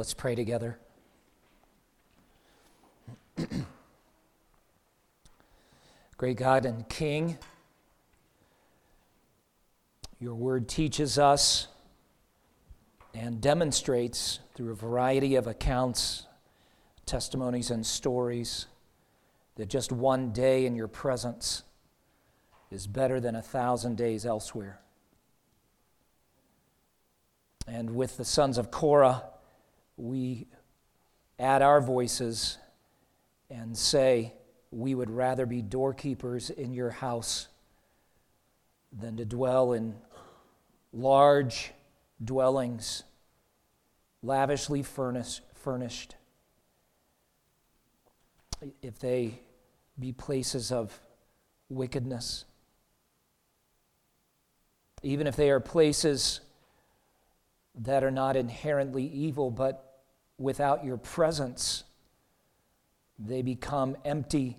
Let's pray together. Great God and King, your word teaches us and demonstrates through a variety of accounts, testimonies, and stories that just one day in your presence is better than a thousand days elsewhere. And with the sons of Korah, we add our voices and say, We would rather be doorkeepers in your house than to dwell in large dwellings, lavishly furnished. If they be places of wickedness, even if they are places that are not inherently evil, but without your presence, they become empty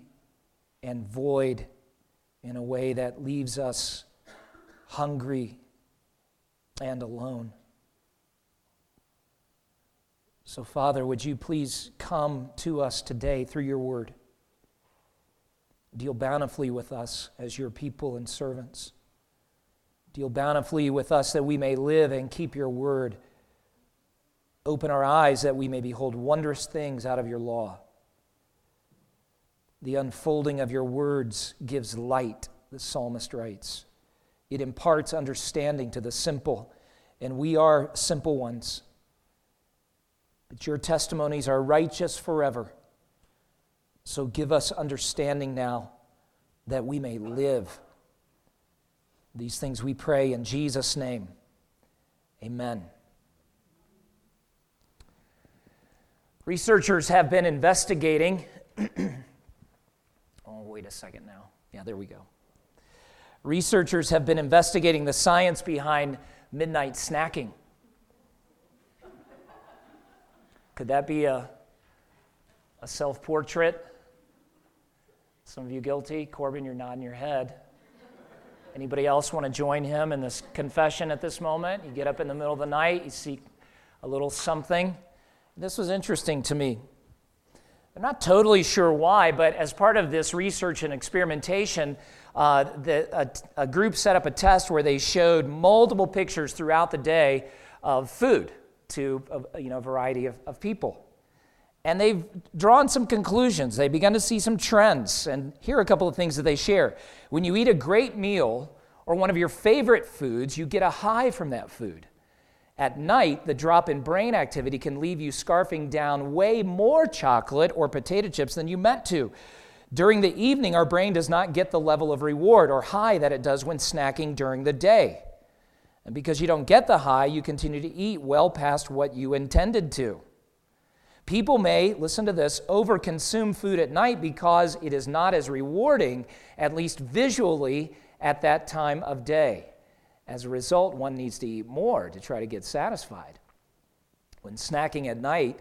and void in a way that leaves us hungry and alone. So, Father, would you please come to us today through your word? Deal bountifully with us as your people and servants. Deal bountifully with us that we may live and keep your word. Open our eyes that we may behold wondrous things out of your law. The unfolding of your words gives light, the psalmist writes. It imparts understanding to the simple, and we are simple ones. But your testimonies are righteous forever. So give us understanding now that we may live these things we pray in Jesus' name. Amen. Researchers have been investigating. oh, wait a second now. Yeah, there we go. Researchers have been investigating the science behind midnight snacking. Could that be a, a self portrait? Some of you guilty? Corbin, you're nodding your head. Anybody else want to join him in this confession at this moment? You get up in the middle of the night, you seek a little something. This was interesting to me. I'm not totally sure why, but as part of this research and experimentation, uh, the, a, a group set up a test where they showed multiple pictures throughout the day of food to a, you know, variety of, of people. And they've drawn some conclusions. They've begun to see some trends. And here are a couple of things that they share. When you eat a great meal or one of your favorite foods, you get a high from that food. At night, the drop in brain activity can leave you scarfing down way more chocolate or potato chips than you meant to. During the evening, our brain does not get the level of reward or high that it does when snacking during the day. And because you don't get the high, you continue to eat well past what you intended to. People may, listen to this, overconsume food at night because it is not as rewarding, at least visually, at that time of day. As a result, one needs to eat more to try to get satisfied. When snacking at night,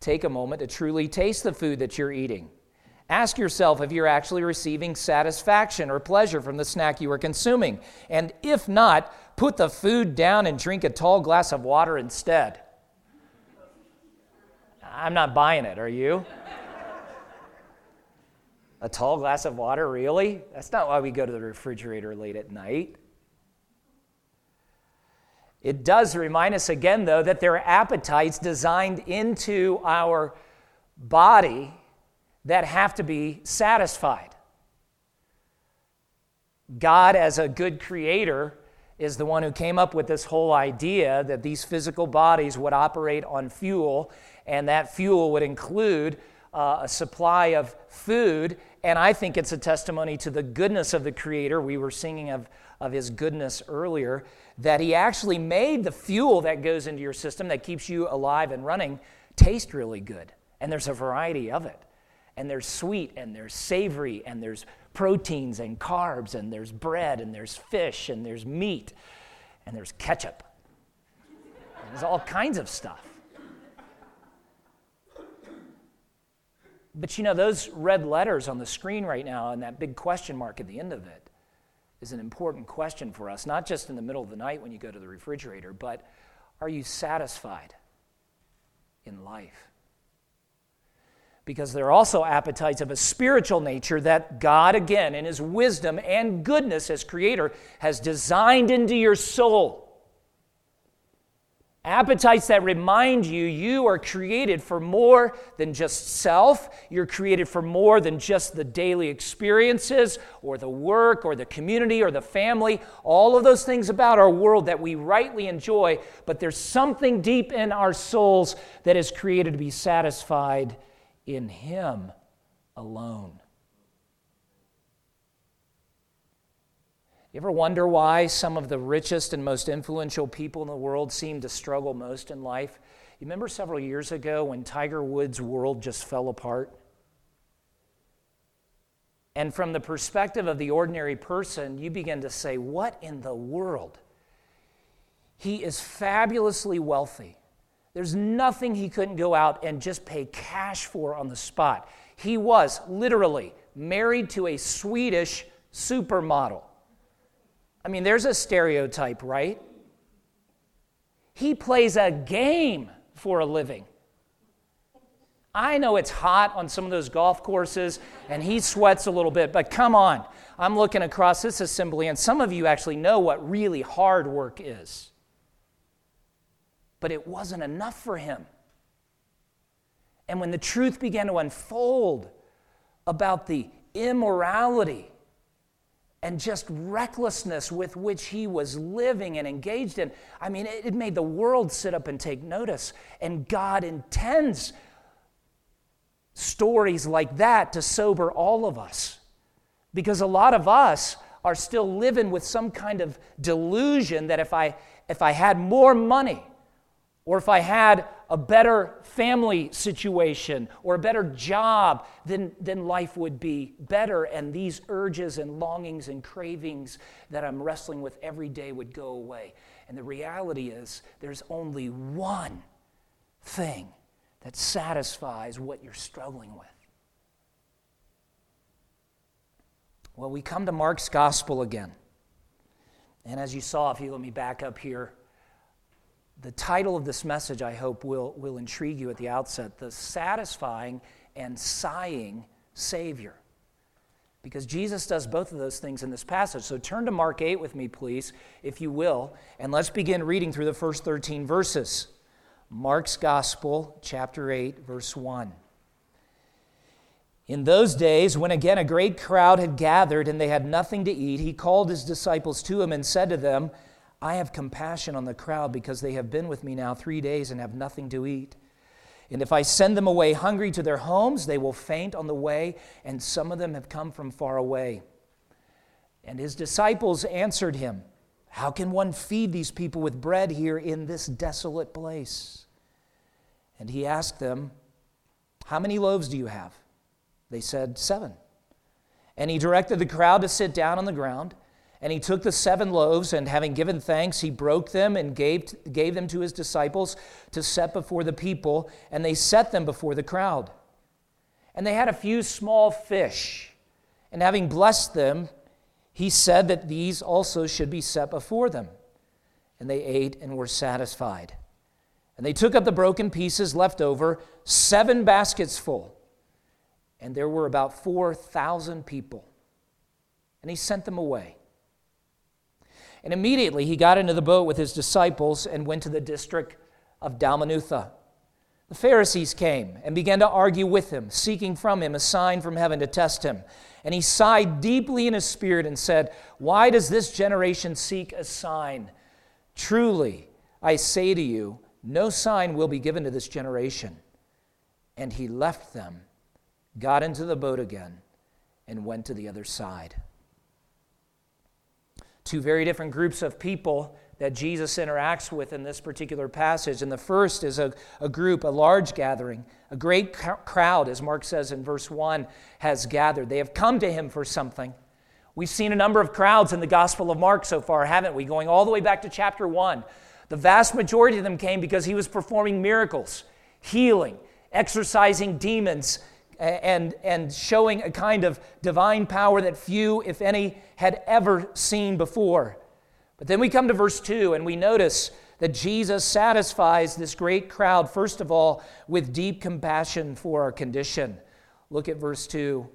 take a moment to truly taste the food that you're eating. Ask yourself if you're actually receiving satisfaction or pleasure from the snack you are consuming. And if not, put the food down and drink a tall glass of water instead. I'm not buying it, are you? A tall glass of water, really? That's not why we go to the refrigerator late at night. It does remind us again, though, that there are appetites designed into our body that have to be satisfied. God, as a good creator, is the one who came up with this whole idea that these physical bodies would operate on fuel and that fuel would include uh, a supply of food. And I think it's a testimony to the goodness of the Creator. We were singing of, of His goodness earlier, that He actually made the fuel that goes into your system that keeps you alive and running taste really good. And there's a variety of it. And there's sweet, and there's savory, and there's proteins and carbs, and there's bread, and there's fish, and there's meat, and there's ketchup. And there's all kinds of stuff. But you know, those red letters on the screen right now and that big question mark at the end of it is an important question for us, not just in the middle of the night when you go to the refrigerator, but are you satisfied in life. Because there are also appetites of a spiritual nature that God, again, in His wisdom and goodness as Creator, has designed into your soul. Appetites that remind you you are created for more than just self. You're created for more than just the daily experiences or the work or the community or the family. All of those things about our world that we rightly enjoy, but there's something deep in our souls that is created to be satisfied in Him alone. You ever wonder why some of the richest and most influential people in the world seem to struggle most in life? You remember several years ago when Tiger Woods' world just fell apart? And from the perspective of the ordinary person, you begin to say, What in the world? He is fabulously wealthy. There's nothing he couldn't go out and just pay cash for on the spot. He was literally married to a Swedish supermodel. I mean, there's a stereotype, right? He plays a game for a living. I know it's hot on some of those golf courses and he sweats a little bit, but come on. I'm looking across this assembly, and some of you actually know what really hard work is. But it wasn't enough for him. And when the truth began to unfold about the immorality and just recklessness with which he was living and engaged in. I mean, it, made the world sit up and take notice. And God intends stories like that to sober all of us. Because a lot of us are still living with some kind of delusion that if I, if I had more money, or if I had a better family situation or a better job, then, then life would be better. And these urges and longings and cravings that I'm wrestling with every day would go away. And the reality is, there's only one thing that satisfies what you're struggling with. Well, we come to Mark's gospel again. And as you saw, if you let me back up here, the title of this message, I hope, will, will intrigue you at the outset the satisfying and sighing Savior. Because Jesus does both of those things in this passage. So turn to Mark 8 with me, please, if you will, and let's begin reading through the first 13 verses. Mark's Gospel, chapter 8, verse 1. In those days, when again a great crowd had gathered and they had nothing to eat, he called his disciples to him and said to them, I have compassion on the crowd because they have been with me now three days and have nothing to eat. And if I send them away hungry to their homes, they will faint on the way, and some of them have come from far away. And his disciples answered him, How can one feed these people with bread here in this desolate place? And he asked them, How many loaves do you have? They said, Seven. And he directed the crowd to sit down on the ground. And he took the seven loaves, and having given thanks, he broke them and gave, gave them to his disciples to set before the people, and they set them before the crowd. And they had a few small fish. And having blessed them, he said that these also should be set before them. And they ate and were satisfied. And they took up the broken pieces left over, seven baskets full. And there were about 4,000 people. And he sent them away. And immediately he got into the boat with his disciples and went to the district of Dalmanutha. The Pharisees came and began to argue with him, seeking from him a sign from heaven to test him. And he sighed deeply in his spirit and said, Why does this generation seek a sign? Truly, I say to you, no sign will be given to this generation. And he left them, got into the boat again, and went to the other side two very different groups of people that Jesus interacts with in this particular passage. And the first is a, a group, a large gathering, a great crowd, as Mark says in verse 1, has gathered. They have come to him for something. We've seen a number of crowds in the Gospel of Mark so far, haven't we? Going all the way back to chapter 1. The vast majority of them came because he was performing miracles, healing, exorcising demons, and, and showing a kind of divine power that few, if any, had ever seen before. But then we come to verse 2 and we notice that Jesus satisfies this great crowd, first of all, with deep compassion for our condition. Look at verse 2.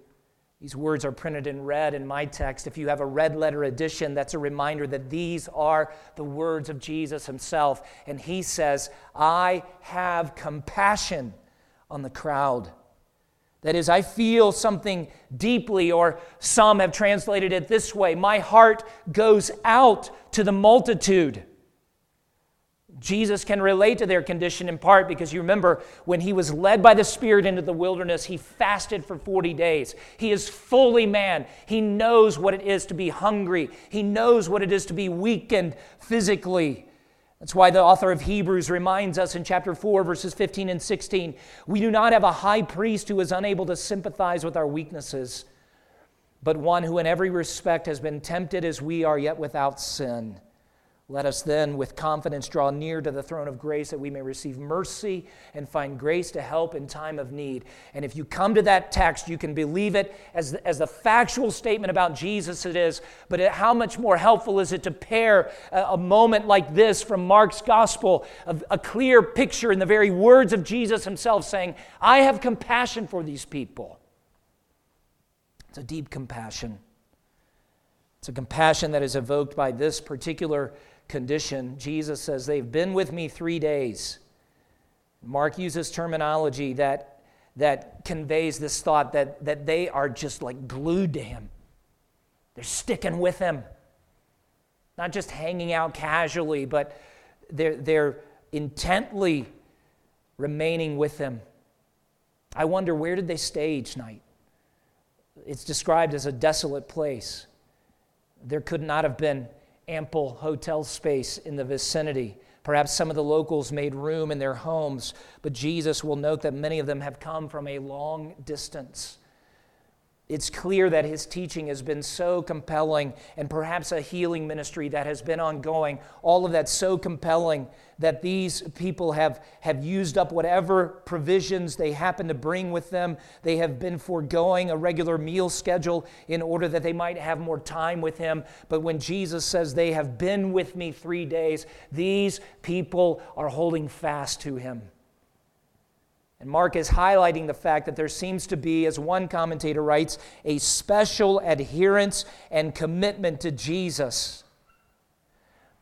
These words are printed in red in my text. If you have a red letter edition, that's a reminder that these are the words of Jesus himself. And he says, I have compassion on the crowd. That is, I feel something deeply, or some have translated it this way my heart goes out to the multitude. Jesus can relate to their condition in part because you remember when he was led by the Spirit into the wilderness, he fasted for 40 days. He is fully man. He knows what it is to be hungry, he knows what it is to be weakened physically. That's why the author of Hebrews reminds us in chapter 4, verses 15 and 16 we do not have a high priest who is unable to sympathize with our weaknesses, but one who in every respect has been tempted as we are, yet without sin. Let us then, with confidence, draw near to the throne of grace that we may receive mercy and find grace to help in time of need. And if you come to that text, you can believe it as the, as the factual statement about Jesus it is, but how much more helpful is it to pair a, a moment like this from Mark's gospel, a clear picture in the very words of Jesus himself saying, I have compassion for these people. It's a deep compassion. It's a compassion that is evoked by this particular condition. Jesus says, They've been with me three days. Mark uses terminology that, that conveys this thought that, that they are just like glued to him. They're sticking with him. Not just hanging out casually, but they're, they're intently remaining with him. I wonder where did they stay each night? It's described as a desolate place. There could not have been ample hotel space in the vicinity. Perhaps some of the locals made room in their homes, but Jesus will note that many of them have come from a long distance it's clear that his teaching has been so compelling and perhaps a healing ministry that has been ongoing. All of that so compelling that these people have, have used up whatever provisions they happen to bring with them. They have been foregoing a regular meal schedule in order that they might have more time with him. But when Jesus says, They have been with me three days, these people are holding fast to him. And Mark is highlighting the fact that there seems to be, as one commentator writes, a special adherence and commitment to Jesus.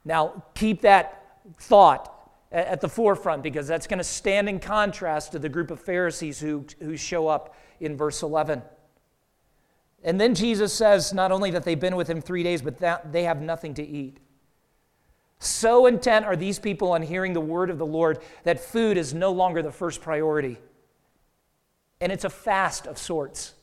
Now, keep that thought at the forefront because that's going to stand in contrast to the group of Pharisees who, who show up in verse 11. And then Jesus says not only that they've been with him three days, but that they have nothing to eat. So intent are these people on hearing the word of the Lord that food is no longer the first priority. And it's a fast of sorts,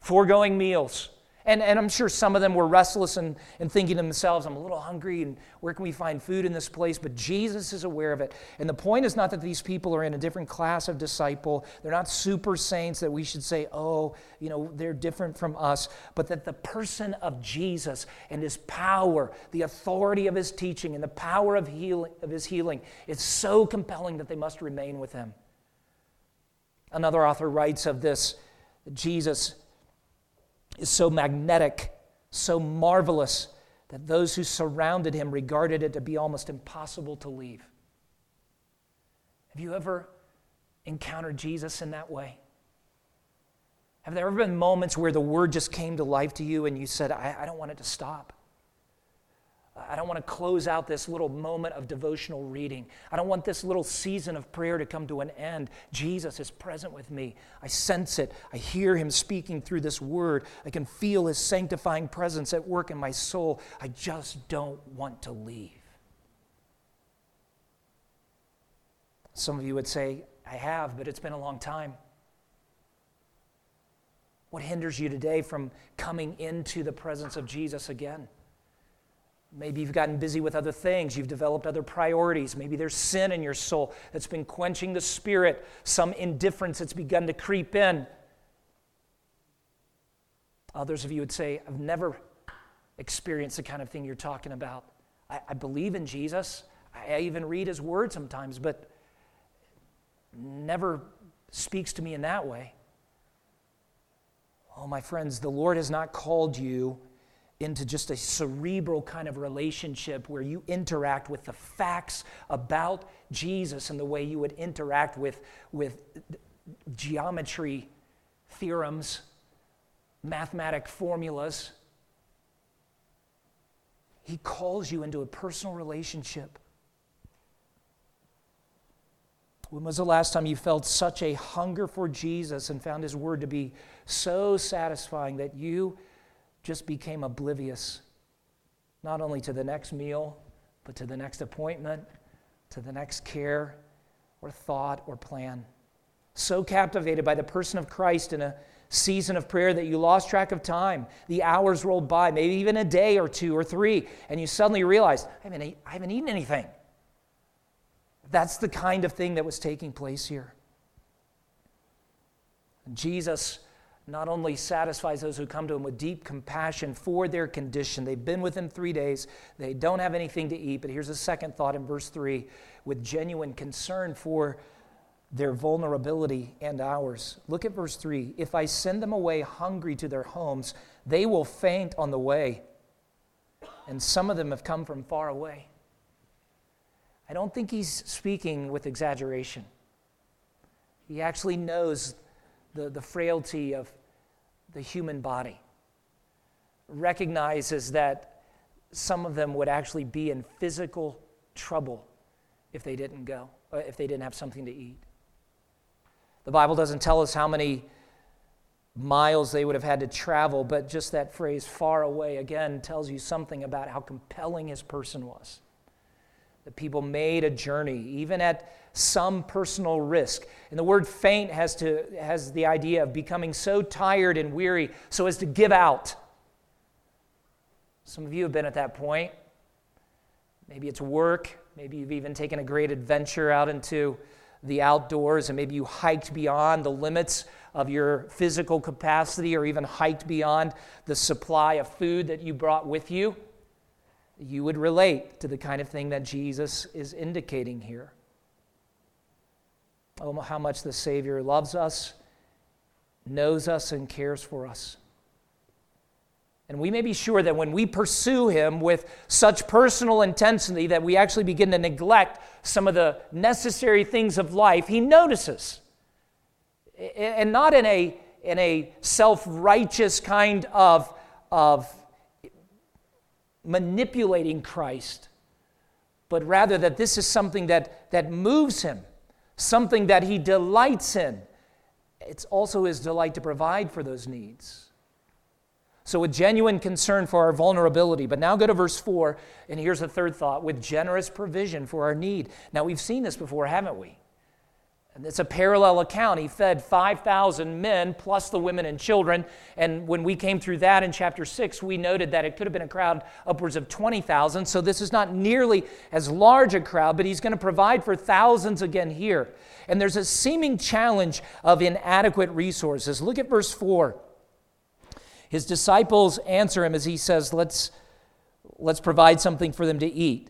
foregoing meals. And, and I'm sure some of them were restless and, and thinking to themselves, I'm a little hungry, and where can we find food in this place? But Jesus is aware of it. And the point is not that these people are in a different class of disciple. They're not super saints that we should say, oh, you know, they're different from us. But that the person of Jesus and his power, the authority of his teaching, and the power of, healing, of his healing is so compelling that they must remain with him. Another author writes of this Jesus is so magnetic, so marvelous, that those who surrounded him regarded it to be almost impossible to leave. Have you ever encountered Jesus in that way? Have there ever been moments where the word just came to life to you and you said, I, I don't want it to stop? I don't want to close out this little moment of devotional reading. I don't want this little season of prayer to come to an end. Jesus is present with me. I sense it. I hear him speaking through this word. I can feel his sanctifying presence at work in my soul. I just don't want to leave. Some of you would say, I have, but it's been a long time. What hinders you today from coming into the presence of Jesus again? Maybe you've gotten busy with other things. You've developed other priorities. Maybe there's sin in your soul that's been quenching the spirit, some indifference that's begun to creep in. Others of you would say, I've never experienced the kind of thing you're talking about. I, I believe in Jesus. I even read his word sometimes, but never speaks to me in that way. Oh, my friends, the Lord has not called you into just a cerebral kind of relationship where you interact with the facts about Jesus and the way you would interact with, with geometry theorems, mathematic formulas. He calls you into a personal relationship. When was the last time you felt such a hunger for Jesus and found His Word to be so satisfying that you just became oblivious, not only to the next meal, but to the next appointment, to the next care or thought or plan? So captivated by the person of Christ in a season of prayer that you lost track of time. The hours rolled by, maybe even a day or two or three, and you suddenly realized, I haven't, I haven't eaten anything. That's the kind of thing that was taking place here. Jesus not only satisfies those who come to him with deep compassion for their condition. They've been with him three days, they don't have anything to eat. But here's a second thought in verse 3 with genuine concern for their vulnerability and ours. Look at verse 3. If I send them away hungry to their homes, they will faint on the way. And some of them have come from far away. I don't think he's speaking with exaggeration. He actually knows the, the frailty of the human body, recognizes that some of them would actually be in physical trouble if they didn't go, uh, if they didn't have something to eat. The Bible doesn't tell us how many miles they would have had to travel, but just that phrase, far away, again tells you something about how compelling his person was that people made a journey, even at some personal risk. And the word faint has, to, has the idea of becoming so tired and weary so as to give out. Some of you have been at that point. Maybe it's work, maybe you've even taken a great adventure out into the outdoors, and maybe you hiked beyond the limits of your physical capacity or even hiked beyond the supply of food that you brought with you you would relate to the kind of thing that Jesus is indicating here. Oh, how much the Savior loves us, knows us, and cares for us. And we may be sure that when we pursue Him with such personal intensity that we actually begin to neglect some of the necessary things of life, He notices. And not in a, in a self righteous kind of, of manipulating Christ, but rather that this is something that, that moves him, something that he delights in. It's also his delight to provide for those needs. So, a genuine concern for our vulnerability. But now go to verse 4, and here's a third thought with generous provision for our need. Now, we've seen this before, haven't we? And it's a parallel account. He fed 5,000 men plus the women and children. And when we came through that in chapter 6, we noted that it could have been a crowd upwards of 20,000. So this is not nearly as large a crowd, but he's going to provide for thousands again here. And there's a seeming challenge of inadequate resources. Look at verse 4. His disciples answer him as he says, Let's, let's provide something for them to eat.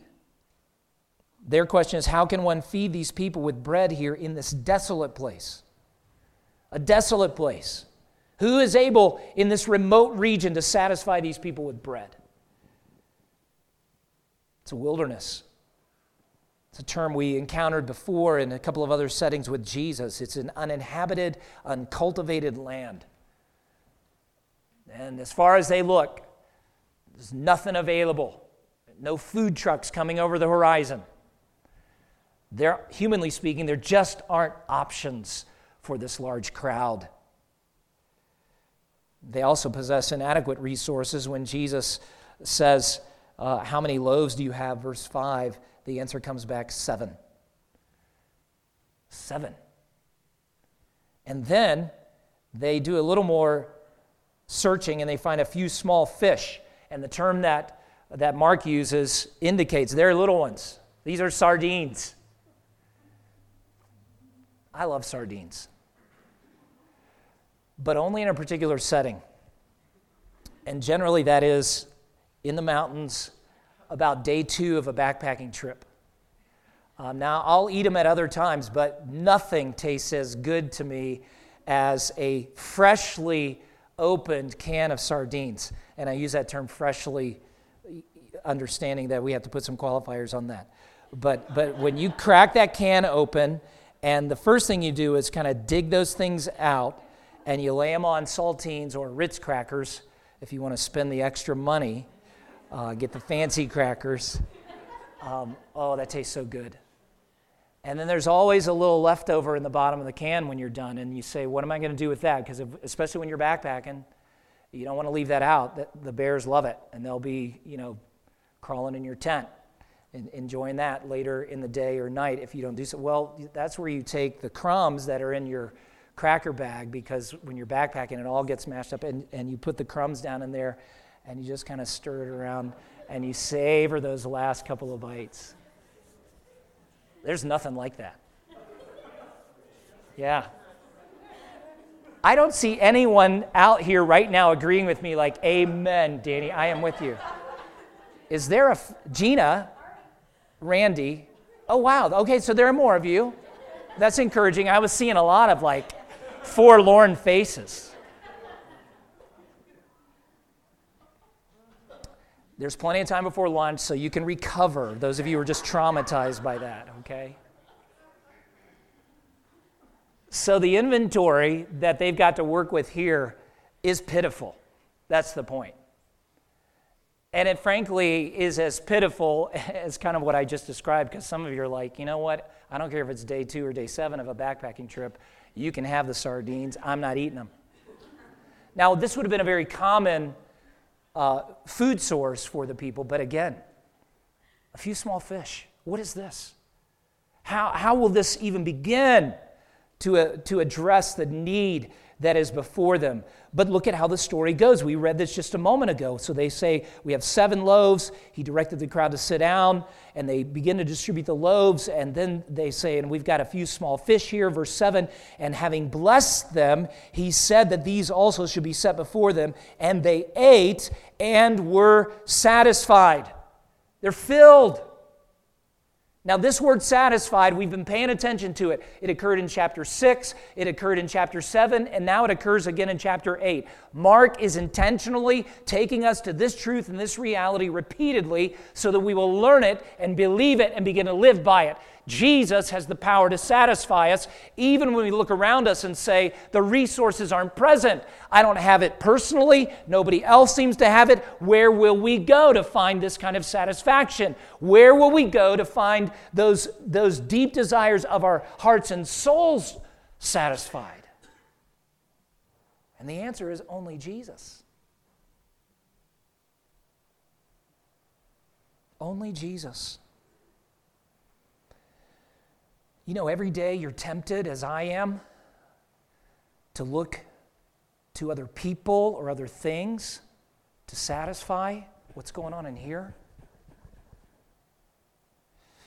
Their question is how can one feed these people with bread here in this desolate place? A desolate place. Who is able in this remote region to satisfy these people with bread? It's a wilderness. It's a term we encountered before in a couple of other settings with Jesus. It's an uninhabited, uncultivated land. And as far as they look, there's nothing available. No food trucks coming over the horizon. There, humanly speaking, there just aren't options for this large crowd. They also possess inadequate resources. When Jesus says, uh, How many loaves do you have? Verse 5, the answer comes back seven. Seven. And then they do a little more searching and they find a few small fish. And the term that, that Mark uses indicates they're little ones. These are sardines. I love sardines, but only in a particular setting. And generally, that is in the mountains about day two of a backpacking trip. Um, now, I'll eat them at other times, but nothing tastes as good to me as a freshly opened can of sardines. And I use that term freshly, understanding that we have to put some qualifiers on that. But, but when you crack that can open, and the first thing you do is kind of dig those things out, and you lay them on saltines or Ritz crackers if you want to spend the extra money, uh, get the fancy crackers. Um, oh, that tastes so good. And then there's always a little leftover in the bottom of the can when you're done, and you say, What am I going to do with that? Because especially when you're backpacking, you don't want to leave that out. The bears love it, and they'll be, you know, crawling in your tent and enjoying that later in the day or night if you don't do so. Well, that's where you take the crumbs that are in your cracker bag because when you're backpacking, it all gets mashed up, and, and you put the crumbs down in there and you just kind of stir it around and you savor those last couple of bites. There's nothing like that. Yeah. I don't see anyone out here right now agreeing with me like, Amen, Danny, I am with you. Is there a Gina, Randy? Oh, wow. Okay, so there are more of you. That's encouraging. I was seeing a lot of like forlorn faces. There's plenty of time before lunch so you can recover, those of you who are just traumatized by that, okay? So the inventory that they've got to work with here is pitiful. That's the point. And it frankly is as pitiful as kind of what I just described, because some of you are like, you know what? I don't care if it's day two or day seven of a backpacking trip. You can have the sardines. I'm not eating them. Now, this would have been a very common uh, food source for the people, but again, a few small fish. What is this? How, how will this even begin to, uh, to address the need that is before them. But look at how the story goes. We read this just a moment ago. So they say, We have seven loaves. He directed the crowd to sit down, and they begin to distribute the loaves. And then they say, And we've got a few small fish here. Verse 7 And having blessed them, he said that these also should be set before them. And they ate and were satisfied. They're filled. Now, this word satisfied, we've been paying attention to it. It occurred in chapter 6, it occurred in chapter 7, and now it occurs again in chapter 8. Mark is intentionally taking us to this truth and this reality repeatedly so that we will learn it and believe it and begin to live by it. Jesus has the power to satisfy us, even when we look around us and say, the resources aren't present. I don't have it personally. Nobody else seems to have it. Where will we go to find this kind of satisfaction? Where will we go to find those, those deep desires of our hearts and souls satisfied? And the answer is only Jesus. Only Jesus. You know, every day you're tempted, as I am, to look to other people or other things to satisfy what's going on in here.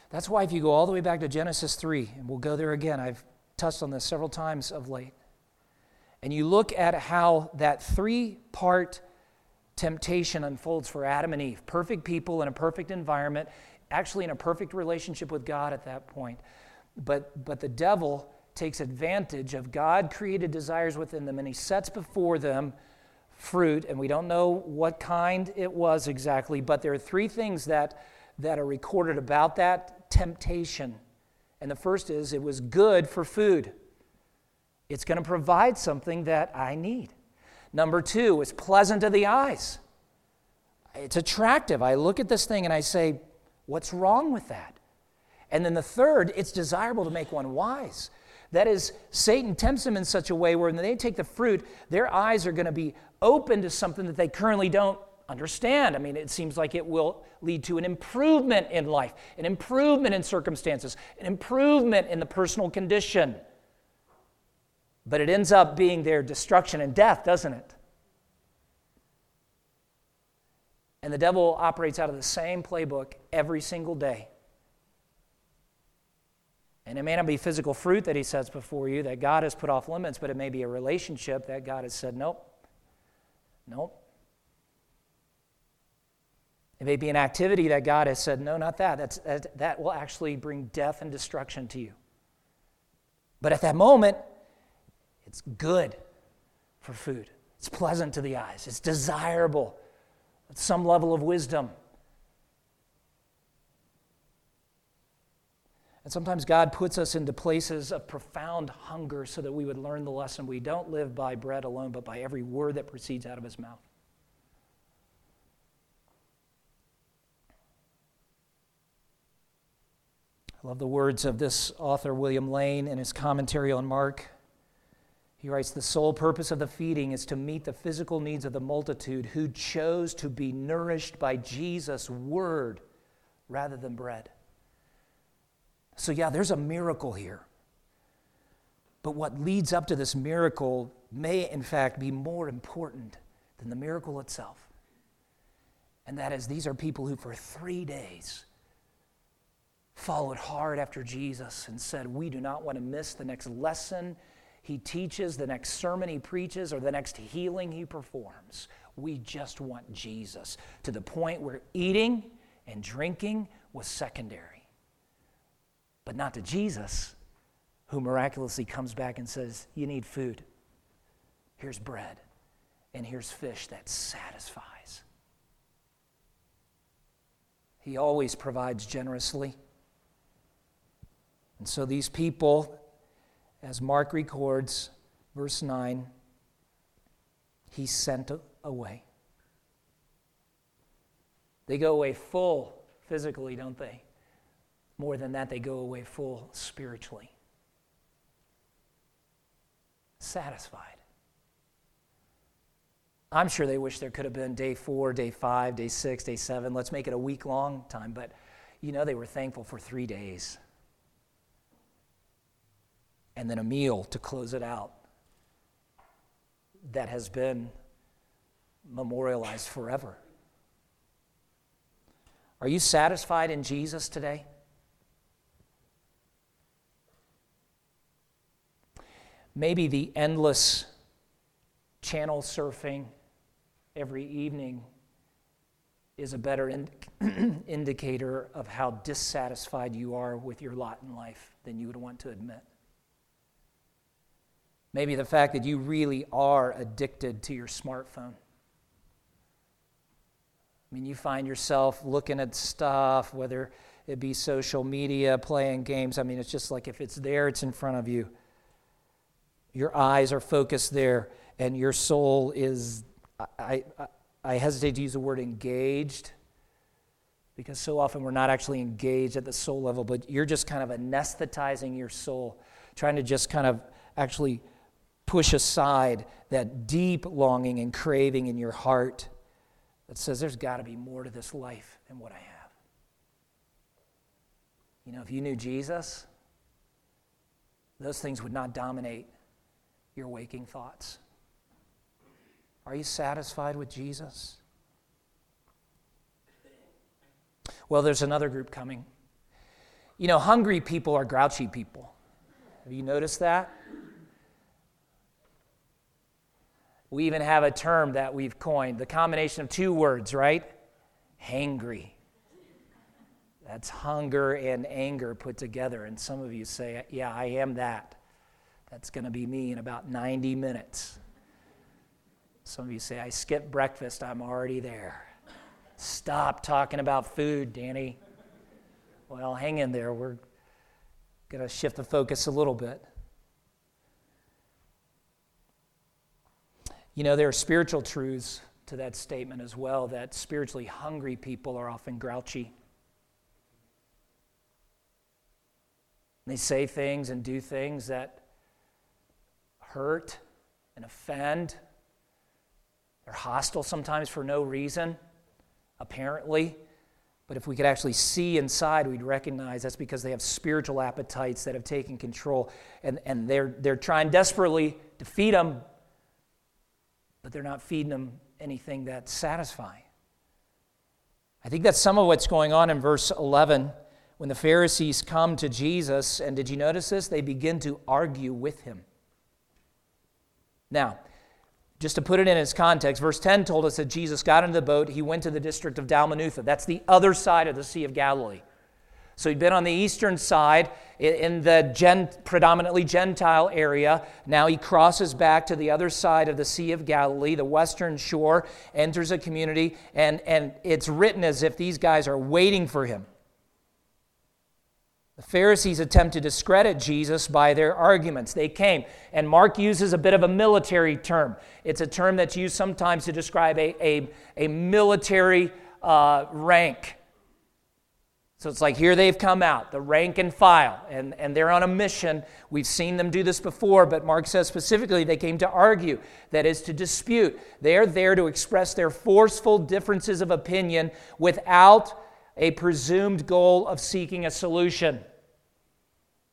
That's why, if you go all the way back to Genesis 3, and we'll go there again, I've touched on this several times of late, and you look at how that three part temptation unfolds for Adam and Eve perfect people in a perfect environment, actually in a perfect relationship with God at that point. But, but the devil takes advantage of God created desires within them and he sets before them fruit, and we don't know what kind it was exactly, but there are three things that, that are recorded about that temptation. And the first is it was good for food, it's going to provide something that I need. Number two, it's pleasant to the eyes. It's attractive. I look at this thing and I say, What's wrong with that? And then the third, it's desirable to make one wise. That is, Satan tempts them in such a way where when they take the fruit, their eyes are going to be open to something that they currently don't understand. I mean, it seems like it will lead to an improvement in life, an improvement in circumstances, an improvement in the personal condition. But it ends up being their destruction and death, doesn't it? And the devil operates out of the same playbook every single day. And it may not be physical fruit that he sets before you that God has put off limits, but it may be a relationship that God has said, nope, nope. It may be an activity that God has said, no, not that. That's, that. That will actually bring death and destruction to you. But at that moment, it's good for food. It's pleasant to the eyes, it's desirable, at some level of wisdom. And sometimes God puts us into places of profound hunger so that we would learn the lesson we don't live by bread alone, but by every word that proceeds out of his mouth. I love the words of this author, William Lane, in his commentary on Mark. He writes The sole purpose of the feeding is to meet the physical needs of the multitude who chose to be nourished by Jesus' word rather than bread. So, yeah, there's a miracle here. But what leads up to this miracle may, in fact, be more important than the miracle itself. And that is, these are people who, for three days, followed hard after Jesus and said, We do not want to miss the next lesson he teaches, the next sermon he preaches, or the next healing he performs. We just want Jesus to the point where eating and drinking was secondary but not to Jesus, who miraculously comes back and says, You need food. Here's bread, and here's fish that satisfies. He always provides generously. And so these people, as Mark records, verse 9, he sent away. They go away full physically, don't they? More than that, they go away full spiritually, satisfied. I'm sure they wish there could have been day four, day five, day six, day seven. Let's make it a week long time. But you know, they were thankful for three days. And then a meal to close it out that has been memorialized forever. Are you satisfied in Jesus today? Maybe the endless channel surfing every evening is a better in- indicator of how dissatisfied you are with your lot in life than you would want to admit. Maybe the fact that you really are addicted to your smartphone. I mean, you find yourself looking at stuff, whether it be social media, playing games. I mean, it's just like if it's there, it's in front of you your eyes are focused there, and your soul is, I, I, I hesitate to use the word engaged because so often we're not actually engaged at the soul level, but you're just kind of anesthetizing your soul, trying to just kind of actually push aside that deep longing and craving in your heart that says there's got to be more to this life than what I have. You know, if you knew Jesus, those things would not dominate your waking thoughts? Are you satisfied with Jesus? Well, there's another group coming. You know, hungry people are grouchy people. Have you noticed that? We even have a term that we've coined, the combination of two words, right? Hangry. That's hunger and anger put together. And some of you say, Yeah, I am that. That's going to be me in about 90 minutes. Some of you say, I skipped breakfast, I'm already there. Stop talking about food, Danny. Well, hang in there. We're going to shift the focus a little bit. You know, there are spiritual truths to that statement as well that spiritually hungry people are often grouchy. They say things and do things that hurt and offend. They're hostile sometimes for no reason, apparently. But if we could actually see inside, we'd recognize that's because they have spiritual appetites that have taken control. And, and they're, they're trying desperately to feed them, but they're not feeding them anything that's satisfying. I think that's some of what's going on in verse 11 when the Pharisees come to Jesus. And did you notice this? They begin to argue with him. Now, just to put it in its context, verse 10 told us that Jesus got into the boat, he went to the district of Dalmanutha. That's the other side of the Sea of Galilee. So he'd been on the eastern side in the gen, predominantly Gentile area. Now he crosses back to the other side of the Sea of Galilee, the western shore, enters a community, and, and it's written as if these guys are waiting for him. The Pharisees attempt to discredit Jesus by their arguments. They came, and Mark uses a bit of a military term. It's a term that's used sometimes to describe a, a, a military uh, rank. So it's like here they've come out, the rank and file, and, and they're on a mission. We've seen them do this before, but Mark says specifically they came to argue, that is, to dispute. They're there to express their forceful differences of opinion without a presumed goal of seeking a solution.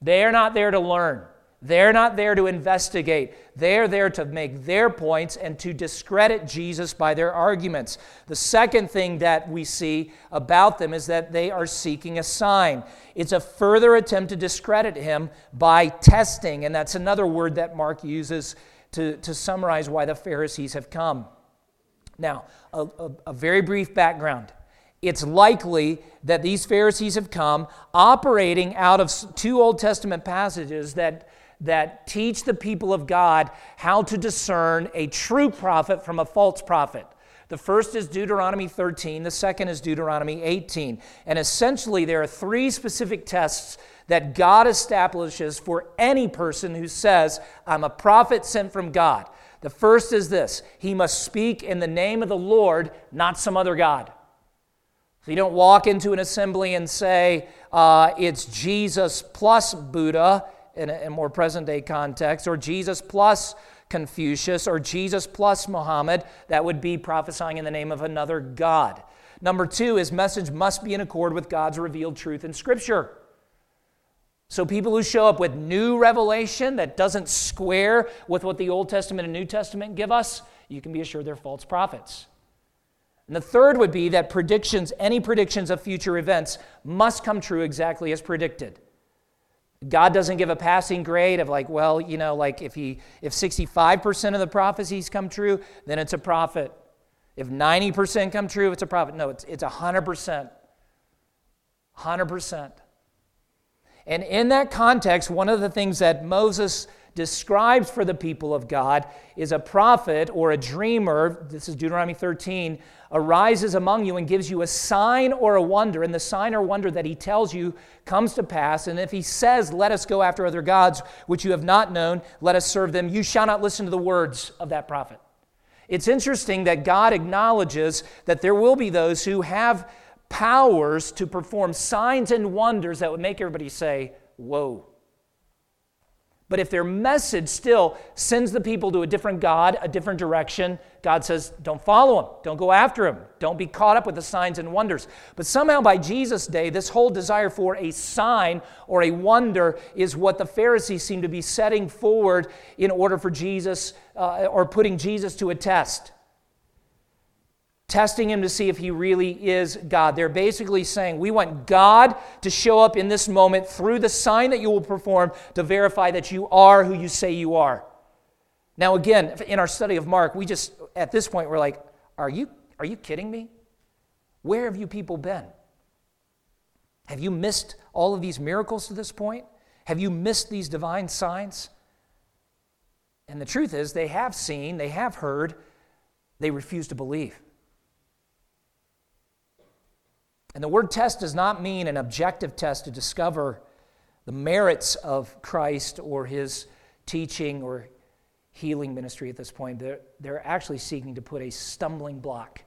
They're not there to learn. They're not there to investigate. They're there to make their points and to discredit Jesus by their arguments. The second thing that we see about them is that they are seeking a sign. It's a further attempt to discredit him by testing, and that's another word that Mark uses to, to summarize why the Pharisees have come. Now, a, a, a very brief background it's likely that these Pharisees have come operating out of two Old Testament passages that that teach the people of God how to discern a true prophet from a false prophet. The first is Deuteronomy 13, the second is Deuteronomy 18. And essentially, there are three specific tests that God establishes for any person who says, I'm a prophet sent from God. The first is this he must speak in the name of the Lord, not some other God. So you don't walk into an assembly and say, uh, it's Jesus plus Buddha in a, in a more present day context, or Jesus plus Confucius, or Jesus plus Muhammad. That would be prophesying in the name of another God. Number two, his message must be in accord with God's revealed truth in Scripture. So, people who show up with new revelation that doesn't square with what the Old Testament and New Testament give us, you can be assured they're false prophets. And the third would be that predictions, any predictions of future events, must come true exactly as predicted. God doesn't give a passing grade of like, well, you know, like if he if 65% of the prophecies come true, then it's a prophet. If 90% come true, it's a prophet. No, it's it's 100%. 100%. And in that context, one of the things that Moses describes for the people of God is a prophet or a dreamer, this is Deuteronomy 13, arises among you and gives you a sign or a wonder. And the sign or wonder that he tells you comes to pass. And if he says, Let us go after other gods which you have not known, let us serve them, you shall not listen to the words of that prophet. It's interesting that God acknowledges that there will be those who have powers to perform signs and wonders that would make everybody say, Whoa. But if their message still sends the people to a different God, a different direction, God says, don't follow them. Don't go after them. Don't be caught up with the signs and wonders. But somehow by Jesus' day, this whole desire for a sign or a wonder is what the Pharisees seem to be setting forward in order for Jesus uh, or putting Jesus to a test testing him to see if he really is God. They're basically saying, We want God to show up in this moment through the sign that you will perform to verify that you are who you say you are. Now, again, in our study of Mark, we just, at this point, we're like, Are you, are you kidding me? Where have you people been? Have you missed all of these miracles to this point? Have you missed these divine signs? And the truth is, they have seen, they have heard, they refuse to believe. And the word test does not mean an objective test to discover the merits of Christ or his teaching or healing ministry at this point. They're, they're actually seeking to put a stumbling block,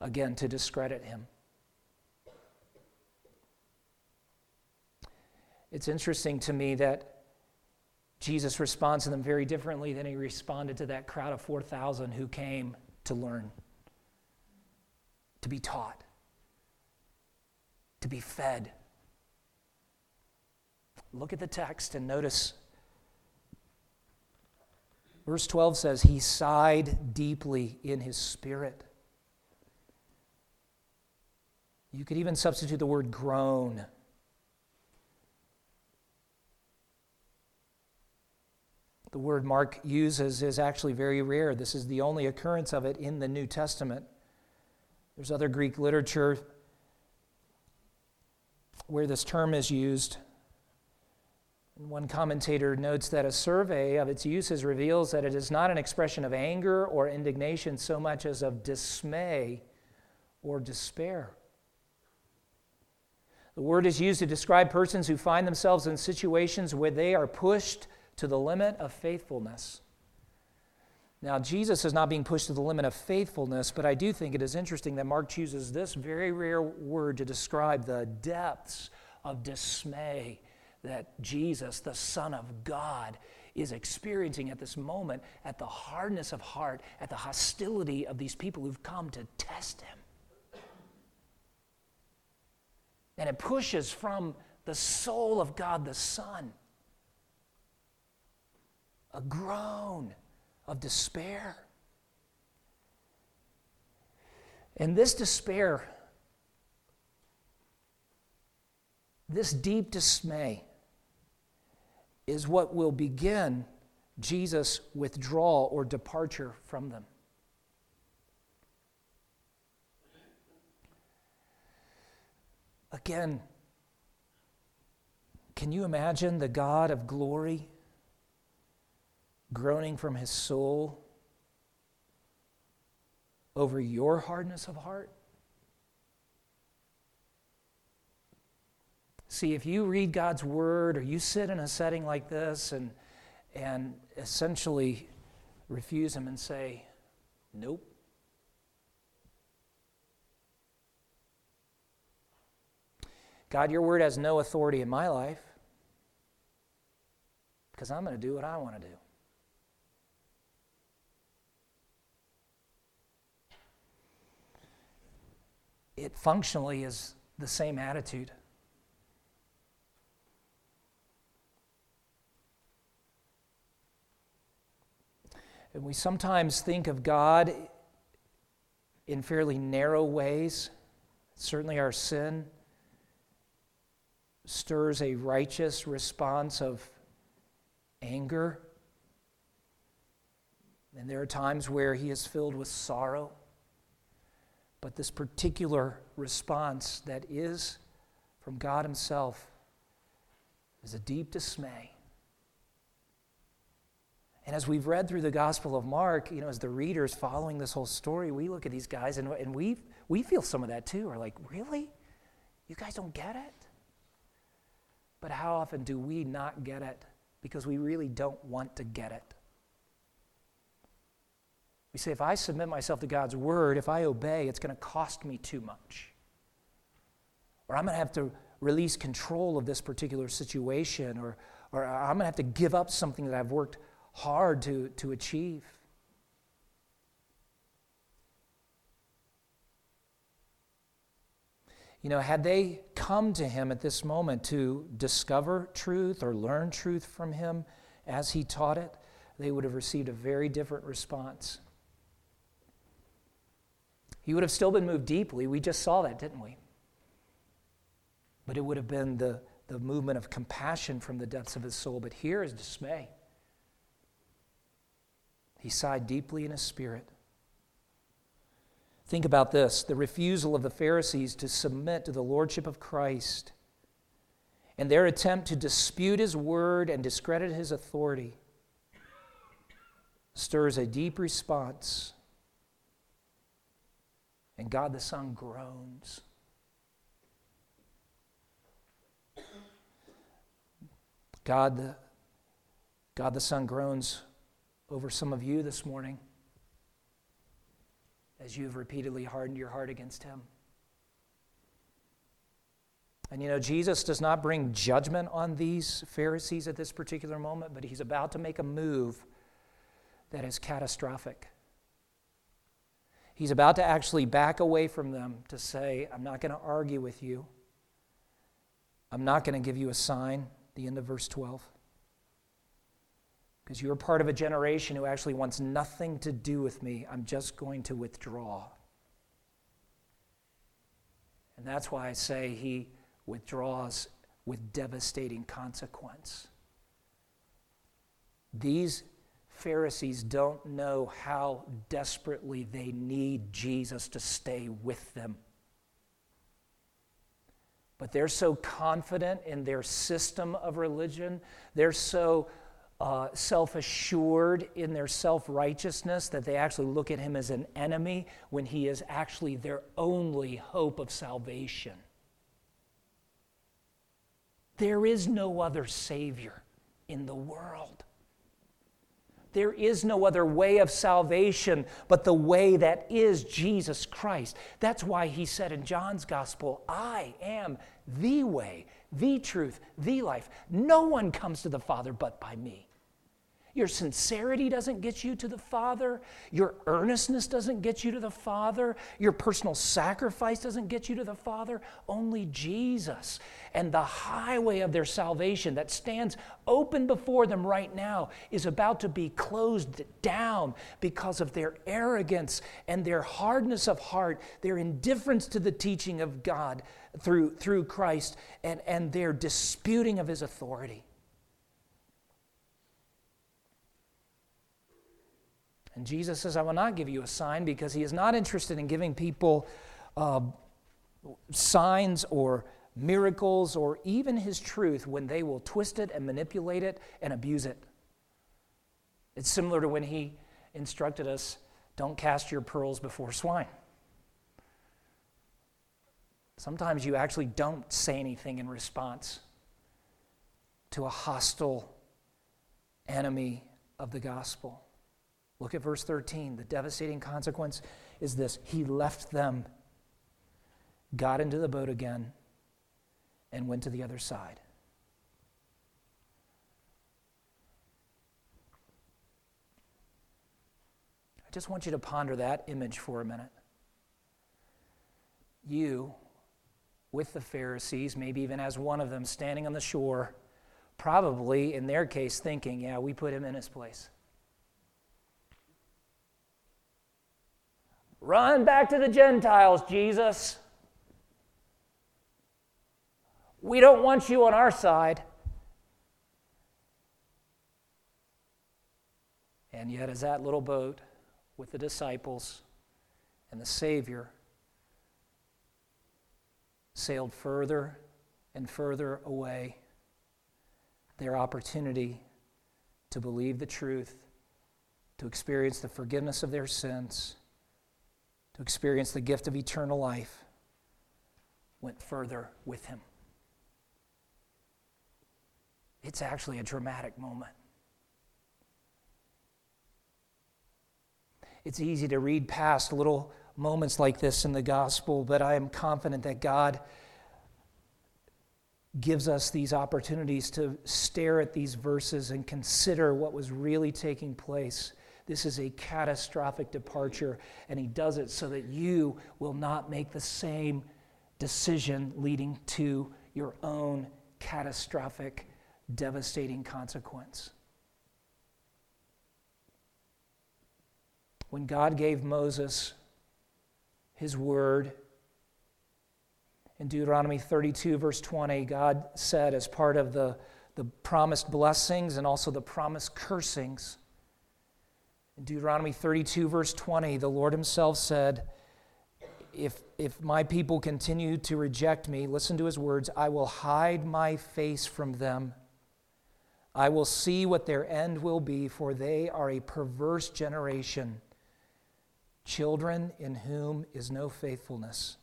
again, to discredit him. It's interesting to me that Jesus responds to them very differently than he responded to that crowd of 4,000 who came to learn, to be taught to be fed. Look at the text and notice. Verse 12 says, He sighed deeply in his spirit. You could even substitute the word groan. The word Mark uses is actually very rare. This is the only occurrence of it in the New Testament. There's other Greek literature where this term is used. One commentator notes that a survey of its uses reveals that it is not an expression of anger or indignation so much as of dismay or despair. The word is used to describe persons who find themselves in situations where they are pushed to the limit of faithfulness. Now, Jesus is not being pushed to the limit of faithfulness, but I do think it is interesting that Mark chooses this very rare word to describe the depths of dismay that Jesus, the Son of God, is experiencing at this moment, at the hardness of heart, at the hostility of these people who've come to test him. And it pushes from the soul of God the Son a groan of despair. And this despair, this deep dismay, is what will begin Jesus' withdrawal or departure from them. Again, can you imagine the God of glory groaning from his soul over your hardness of heart? See, if you read God's word or you sit in a setting like this and, and essentially refuse Him and say, Nope. God, your word has no authority in my life because I'm going to do what I want to do. It functionally is the same attitude. And we sometimes think of God in fairly narrow ways. Certainly, our sin stirs a righteous response of anger. And there are times where He is filled with sorrow. But this particular response that is from God Himself is a deep dismay. And as we've read through the Gospel of Mark, you know, as the readers following this whole story, we look at these guys and, and we, we feel some of that too. We're like, really? You guys don't get it? But how often do we not get it because we really don't want to get it? We say, if I submit myself to God's word, if I obey, it's going to cost me too much. Or I'm going to have to release control of this particular situation, or, or I'm going to have to give up something that I've worked hard to, to achieve. You know, had they come to him at this moment to discover truth or learn truth from him as he taught it, they would have received a very different response. He would have still been moved deeply. We just saw that, didn't we? But it would have been the, the movement of compassion from the depths of his soul. But here is dismay. He sighed deeply in his spirit. Think about this the refusal of the Pharisees to submit to the lordship of Christ and their attempt to dispute his word and discredit his authority stirs a deep response and God the Son groans. God the, God the Son groans over some of you this morning as you have repeatedly hardened your heart against Him. And you know, Jesus does not bring judgment on these Pharisees at this particular moment, but He's about to make a move that is catastrophic. He's about to actually back away from them to say, I'm not going to argue with you. I'm not going to give you a sign, the end of verse 12. Because you're part of a generation who actually wants nothing to do with me. I'm just going to withdraw. And that's why I say he withdraws with devastating consequence. These Pharisees don't know how desperately they need Jesus to stay with them. but they're so confident in their system of religion. They're so uh, self assured in their self righteousness that they actually look at him as an enemy when he is actually their only hope of salvation. There is no other Savior in the world. There is no other way of salvation but the way that is Jesus Christ. That's why he said in John's gospel, I am the way, the truth, the life. No one comes to the Father but by me. Your sincerity doesn't get you to the Father. Your earnestness doesn't get you to the Father. Your personal sacrifice doesn't get you to the Father. Only Jesus. And the highway of their salvation that stands open before them right now is about to be closed down because of their arrogance and their hardness of heart, their indifference to the teaching of God through, through Christ, and, and their disputing of His authority. And Jesus says, I will not give you a sign because he is not interested in giving people uh, signs or miracles or even his truth when they will twist it and manipulate it and abuse it. It's similar to when he instructed us don't cast your pearls before swine. Sometimes you actually don't say anything in response to a hostile enemy of the gospel. Look at verse 13. The devastating consequence is this He left them, got into the boat again, and went to the other side. I just want you to ponder that image for a minute. You, with the Pharisees, maybe even as one of them standing on the shore, probably in their case thinking, yeah, we put him in his place. Run back to the Gentiles, Jesus. We don't want you on our side. And yet, as that little boat with the disciples and the Savior sailed further and further away, their opportunity to believe the truth, to experience the forgiveness of their sins, to experience the gift of eternal life, went further with him. It's actually a dramatic moment. It's easy to read past little moments like this in the gospel, but I am confident that God gives us these opportunities to stare at these verses and consider what was really taking place this is a catastrophic departure, and he does it so that you will not make the same decision leading to your own catastrophic, devastating consequence. When God gave Moses his word, in Deuteronomy 32, verse 20, God said, as part of the, the promised blessings and also the promised cursings, in Deuteronomy 32, verse 20, the Lord Himself said, if, if my people continue to reject me, listen to his words, I will hide my face from them. I will see what their end will be, for they are a perverse generation, children in whom is no faithfulness.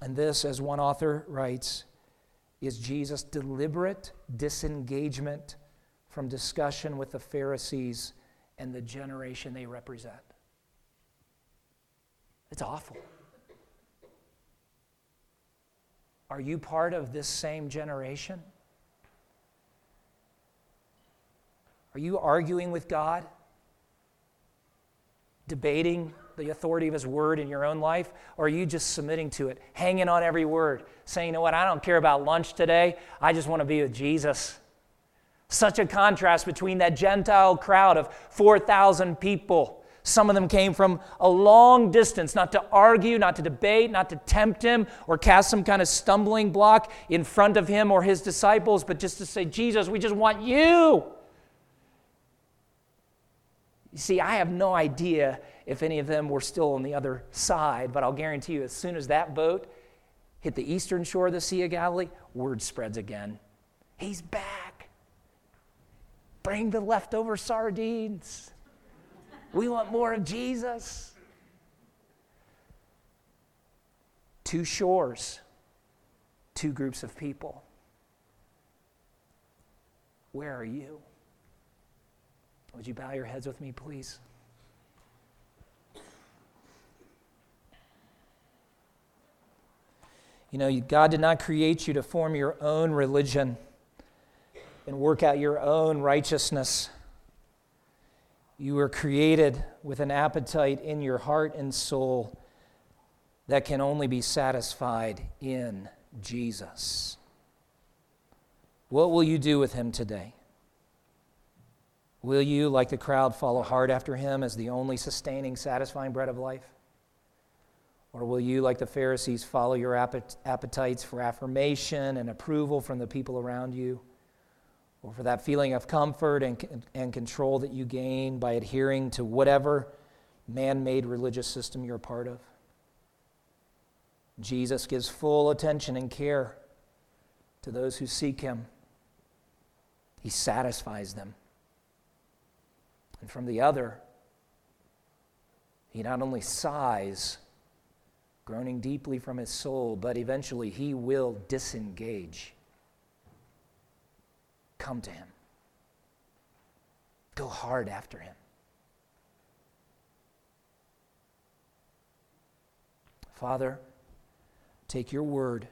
And this, as one author writes, is Jesus' deliberate disengagement from discussion with the Pharisees and the generation they represent. It's awful. Are you part of this same generation? Are you arguing with God? Debating the authority of His Word in your own life? Or are you just submitting to it, hanging on every word, saying, you know what, I don't care about lunch today, I just want to be with Jesus? Such a contrast between that Gentile crowd of 4,000 people. Some of them came from a long distance, not to argue, not to debate, not to tempt him or cast some kind of stumbling block in front of him or his disciples, but just to say, Jesus, we just want you. You see, I have no idea if any of them were still on the other side, but I'll guarantee you, as soon as that boat hit the eastern shore of the Sea of Galilee, word spreads again. He's back. Bring the leftover sardines. We want more of Jesus. Two shores, two groups of people. Where are you? Would you bow your heads with me, please? You know, God did not create you to form your own religion and work out your own righteousness. You were created with an appetite in your heart and soul that can only be satisfied in Jesus. What will you do with him today? Will you, like the crowd, follow hard after him as the only sustaining, satisfying bread of life? Or will you, like the Pharisees, follow your appetites for affirmation and approval from the people around you? Or for that feeling of comfort and, and control that you gain by adhering to whatever man made religious system you're a part of? Jesus gives full attention and care to those who seek him, he satisfies them. And from the other, he not only sighs, groaning deeply from his soul, but eventually he will disengage. Come to him. Go hard after him. Father, take your word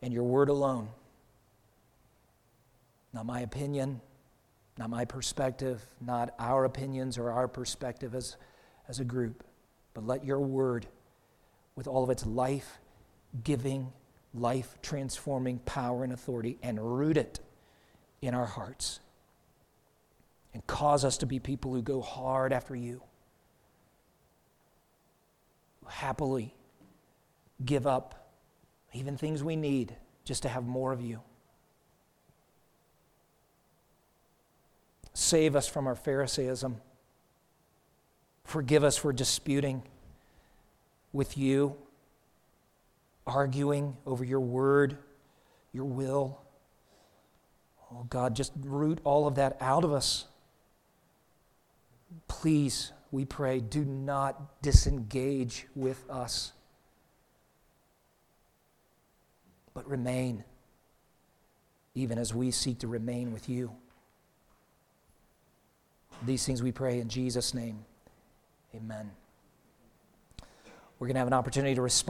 and your word alone. Not my opinion, not my perspective, not our opinions or our perspective as, as a group, but let your word, with all of its life giving, life transforming power and authority, and root it in our hearts and cause us to be people who go hard after you, who happily give up even things we need just to have more of you. Save us from our Pharisaism. Forgive us for disputing with you, arguing over your word, your will. Oh God, just root all of that out of us. Please, we pray, do not disengage with us, but remain, even as we seek to remain with you. These things we pray in Jesus' name. Amen. We're going to have an opportunity to respond.